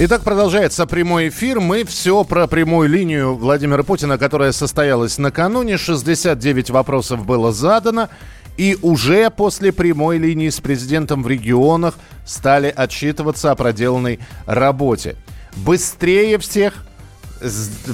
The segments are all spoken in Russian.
Итак, продолжается прямой эфир. Мы все про прямую линию Владимира Путина, которая состоялась накануне. 69 вопросов было задано. И уже после прямой линии с президентом в регионах стали отчитываться о проделанной работе. Быстрее всех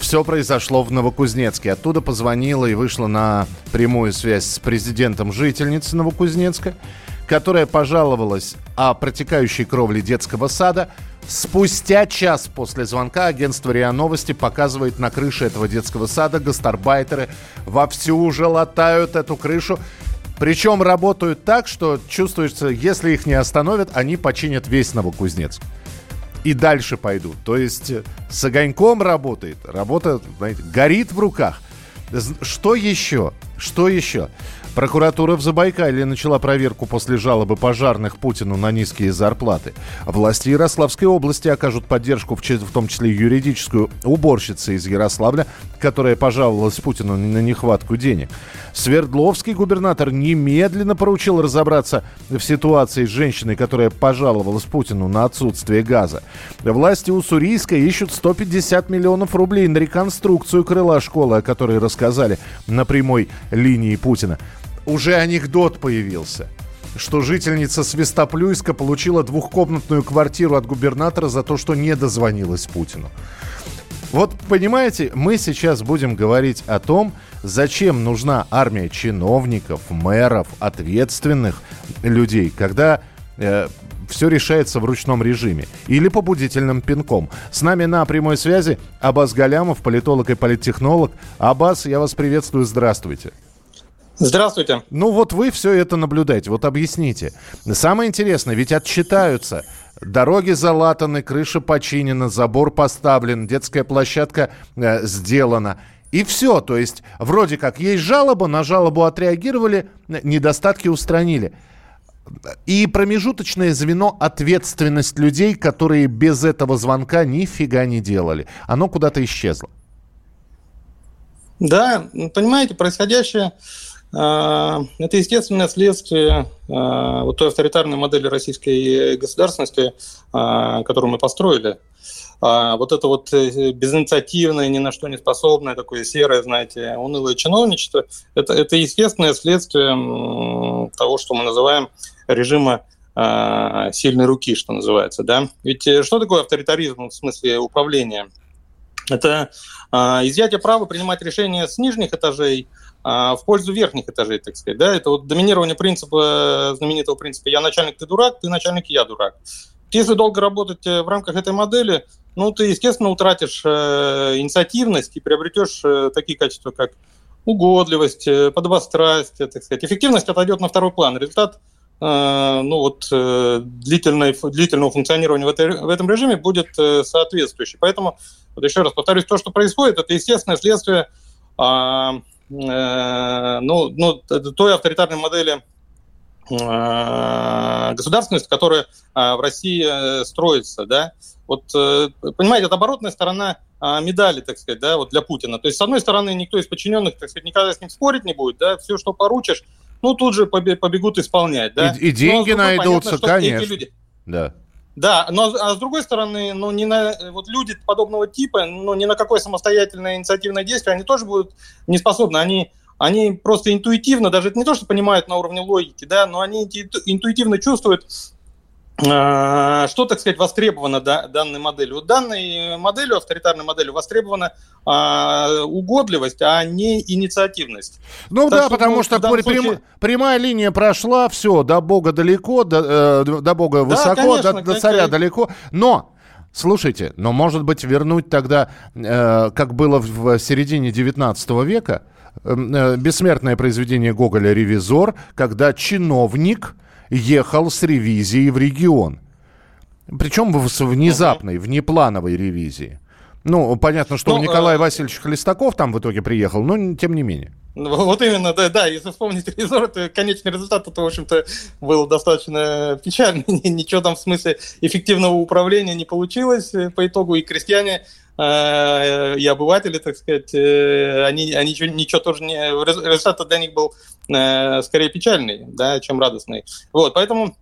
все произошло в Новокузнецке. Оттуда позвонила и вышла на прямую связь с президентом жительницы Новокузнецка, которая пожаловалась о протекающей кровле детского сада. Спустя час после звонка агентство РИА Новости показывает на крыше этого детского сада гастарбайтеры вовсю уже латают эту крышу. Причем работают так, что чувствуется, если их не остановят, они починят весь Новокузнецк. И дальше пойдут. То есть э, с огоньком работает. Работа, знаете, горит в руках. Что еще? Что еще? Прокуратура в Забайкалье начала проверку после жалобы пожарных Путину на низкие зарплаты. Власти Ярославской области окажут поддержку, в, том числе юридическую, уборщице из Ярославля, которая пожаловалась Путину на нехватку денег. Свердловский губернатор немедленно поручил разобраться в ситуации с женщиной, которая пожаловалась Путину на отсутствие газа. Власти Уссурийска ищут 150 миллионов рублей на реконструкцию крыла школы, о которой рассказали на прямой линии Путина. Уже анекдот появился что жительница Свистоплюйска получила двухкомнатную квартиру от губернатора за то, что не дозвонилась Путину. Вот понимаете, мы сейчас будем говорить о том, зачем нужна армия чиновников, мэров, ответственных людей, когда все решается в ручном режиме или побудительным пинком. С нами на прямой связи Абаз Галямов, политолог и политтехнолог. Абаз, я вас приветствую, здравствуйте. Здравствуйте. Ну вот вы все это наблюдаете, вот объясните. Самое интересное, ведь отчитаются. Дороги залатаны, крыша починена, забор поставлен, детская площадка э, сделана. И все, то есть вроде как есть жалоба, на жалобу отреагировали, недостатки устранили. И промежуточное звено ответственность людей, которые без этого звонка нифига не делали. Оно куда-то исчезло. Да, понимаете, происходящее э, это естественное следствие э, вот той авторитарной модели российской государственности, э, которую мы построили. А вот это вот безинициативное, ни на что не способное, такое серое, знаете, унылое чиновничество, это, это естественное следствие того, что мы называем режима э, сильной руки, что называется. Да? Ведь что такое авторитаризм в смысле управления? Это э, изъятие права принимать решения с нижних этажей э, в пользу верхних этажей, так сказать. Да? Это вот доминирование принципа, знаменитого принципа «я начальник, ты дурак, ты начальник, я дурак». Если долго работать в рамках этой модели, ну, ты, естественно, утратишь э, инициативность и приобретешь э, такие качества, как угодливость, э, подобострастие, так сказать. Эффективность отойдет на второй план. Результат э, ну, вот, э, длительной, длительного функционирования в, этой, в этом режиме будет э, соответствующий. Поэтому, вот еще раз повторюсь, то, что происходит, это естественное следствие э, э, ну, ну, той авторитарной модели государственность, которая в России строится, да, вот, понимаете, это оборотная сторона медали, так сказать, да, вот для Путина. То есть, с одной стороны, никто из подчиненных, так сказать, никогда с ним спорить не будет, да, все, что поручишь, ну, тут же побегут исполнять, да. И, и деньги другой, найдутся, понятно, конечно. Люди... Да. Да, но а с другой стороны, ну, не на, вот люди подобного типа, ну, ни на какое самостоятельное инициативное действие, они тоже будут не способны, они они просто интуитивно, даже это не то, что понимают на уровне логики, да, но они интуитивно чувствуют, что, так сказать, востребовано да, данной моделью. Данной моделью, авторитарной моделью, востребована а, угодливость, а не инициативность. Ну так да, что, потому ну, что прям, случае... прямая линия прошла, все, до Бога далеко, до, э, до Бога высоко, да, конечно, до, до царя далеко. Но Слушайте, но может быть вернуть тогда, э, как было в середине 19 века, э, бессмертное произведение Гоголя «Ревизор», когда чиновник ехал с ревизией в регион. Причем с внезапной, внеплановой ревизии. Ну, понятно, что ну, Николай э... Васильевич Хлестаков там в итоге приехал, но тем не менее. Вот именно, да, да, если вспомнить ревизор, то конечный результат, это, в общем-то, был достаточно печальный. Ничего там в смысле эффективного управления не получилось по итогу, и крестьяне э, и обыватели, так сказать, э, они, они ничего, ничего тоже не... Результат для них был э, скорее печальный, да, чем радостный. Вот, поэтому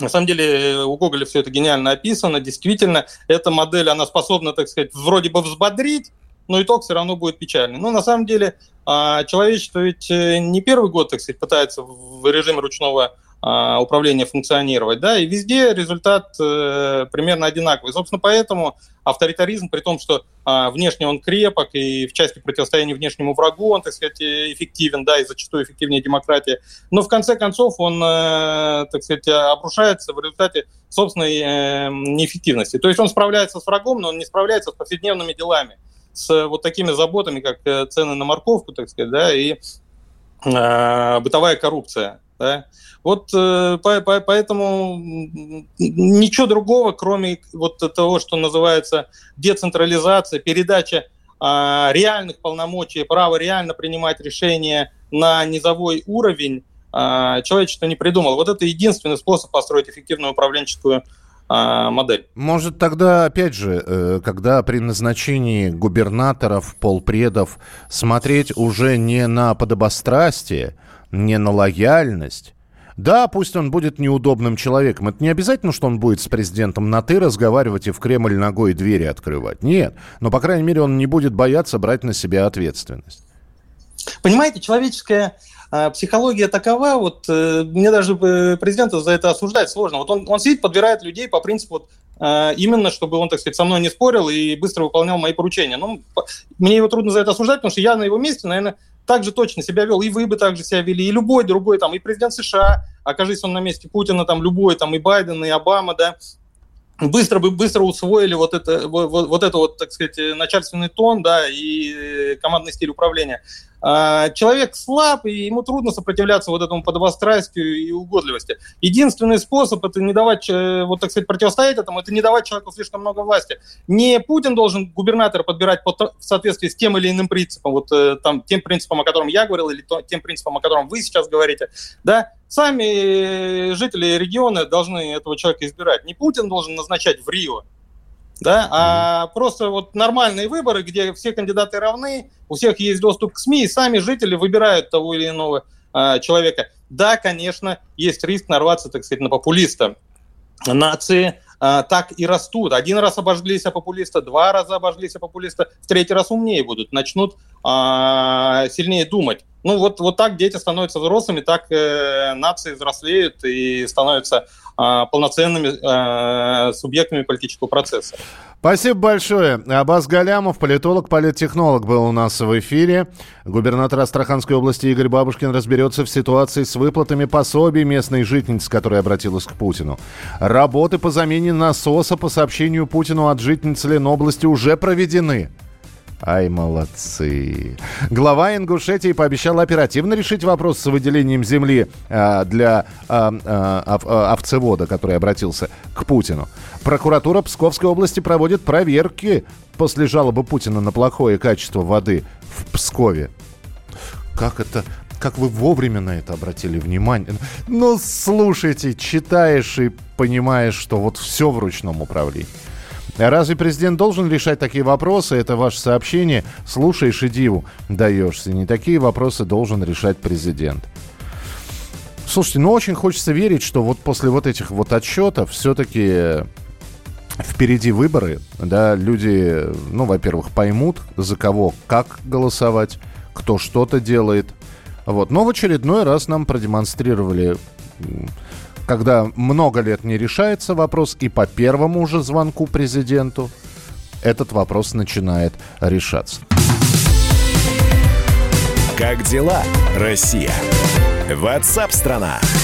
на самом деле у Гоголя все это гениально описано. Действительно, эта модель, она способна, так сказать, вроде бы взбодрить, но итог все равно будет печальный. Но на самом деле а, человечество ведь э, не первый год, так сказать, пытается в режиме ручного а, управления функционировать, да, и везде результат э, примерно одинаковый. Собственно, поэтому авторитаризм, при том, что э, внешне он крепок и в части противостояния внешнему врагу он, так сказать, эффективен, да, и зачастую эффективнее демократии, но в конце концов он, э, так сказать, обрушается в результате собственной э, неэффективности. То есть он справляется с врагом, но он не справляется с повседневными делами с вот такими заботами, как э, цены на морковку, так сказать, да, и э, бытовая коррупция. Да? Вот э, по, по, поэтому ничего другого, кроме вот того, что называется децентрализация, передача э, реальных полномочий, право реально принимать решения на низовой уровень, э, человечество не придумало. Вот это единственный способ построить эффективную управленческую а, модель. Может тогда, опять же, э, когда при назначении губернаторов, полпредов смотреть уже не на подобострастие, не на лояльность, да, пусть он будет неудобным человеком. Это не обязательно, что он будет с президентом на «ты» разговаривать и в Кремль ногой двери открывать. Нет. Но, по крайней мере, он не будет бояться брать на себя ответственность. Понимаете, человеческая а психология такова, вот э, мне даже э, президента за это осуждать сложно. Вот он, он сидит, подбирает людей по принципу вот, э, именно, чтобы он, так сказать, со мной не спорил и быстро выполнял мои поручения. Ну, мне его трудно за это осуждать, потому что я на его месте, наверное, так же точно себя вел, и вы бы так же себя вели, и любой другой, там, и президент США, окажись он на месте Путина, там, любой, там, и Байден, и Обама, да, быстро бы быстро усвоили вот это вот, вот это вот так сказать начальственный тон да и командный стиль управления человек слаб, и ему трудно сопротивляться вот этому подобострастию и угодливости. Единственный способ это не давать, э, вот так сказать, противостоять этому, это не давать человеку слишком много власти. Не Путин должен губернатора подбирать по, в соответствии с тем или иным принципом, вот э, там, тем принципом, о котором я говорил, или тем принципом, о котором вы сейчас говорите, да, сами жители региона должны этого человека избирать. Не Путин должен назначать в Рио, да, а просто вот нормальные выборы, где все кандидаты равны, у всех есть доступ к СМИ, и сами жители выбирают того или иного а, человека. Да, конечно, есть риск нарваться, так сказать, на популиста. Нации а, так и растут. Один раз обожглись о популиста, два раза обожглись о популиста, в третий раз умнее будут, начнут а, сильнее думать. Ну вот, вот так дети становятся взрослыми, так э, нации взрослеют и становятся э, полноценными э, субъектами политического процесса. Спасибо большое. Абаз Галямов, политолог, политтехнолог, был у нас в эфире. Губернатор Астраханской области Игорь Бабушкин разберется в ситуации с выплатами пособий местной жительницы, которая обратилась к Путину. Работы по замене насоса по сообщению Путину от жительницы Ленобласти уже проведены. Ай, молодцы. Глава Ингушетии пообещал оперативно решить вопрос с выделением земли э, для э, э, э, овцевода, который обратился к Путину. Прокуратура Псковской области проводит проверки после жалобы Путина на плохое качество воды в Пскове. Как это как вы вовремя на это обратили внимание. Ну, слушайте, читаешь и понимаешь, что вот все в ручном управлении. Разве президент должен решать такие вопросы? Это ваше сообщение. Слушаешь и диву даешься. Не такие вопросы должен решать президент. Слушайте, ну очень хочется верить, что вот после вот этих вот отчетов все-таки впереди выборы, да, люди, ну, во-первых, поймут, за кого, как голосовать, кто что-то делает. Вот. Но в очередной раз нам продемонстрировали когда много лет не решается вопрос, и по первому же звонку президенту этот вопрос начинает решаться. Как дела, Россия? Ватсап-страна! страна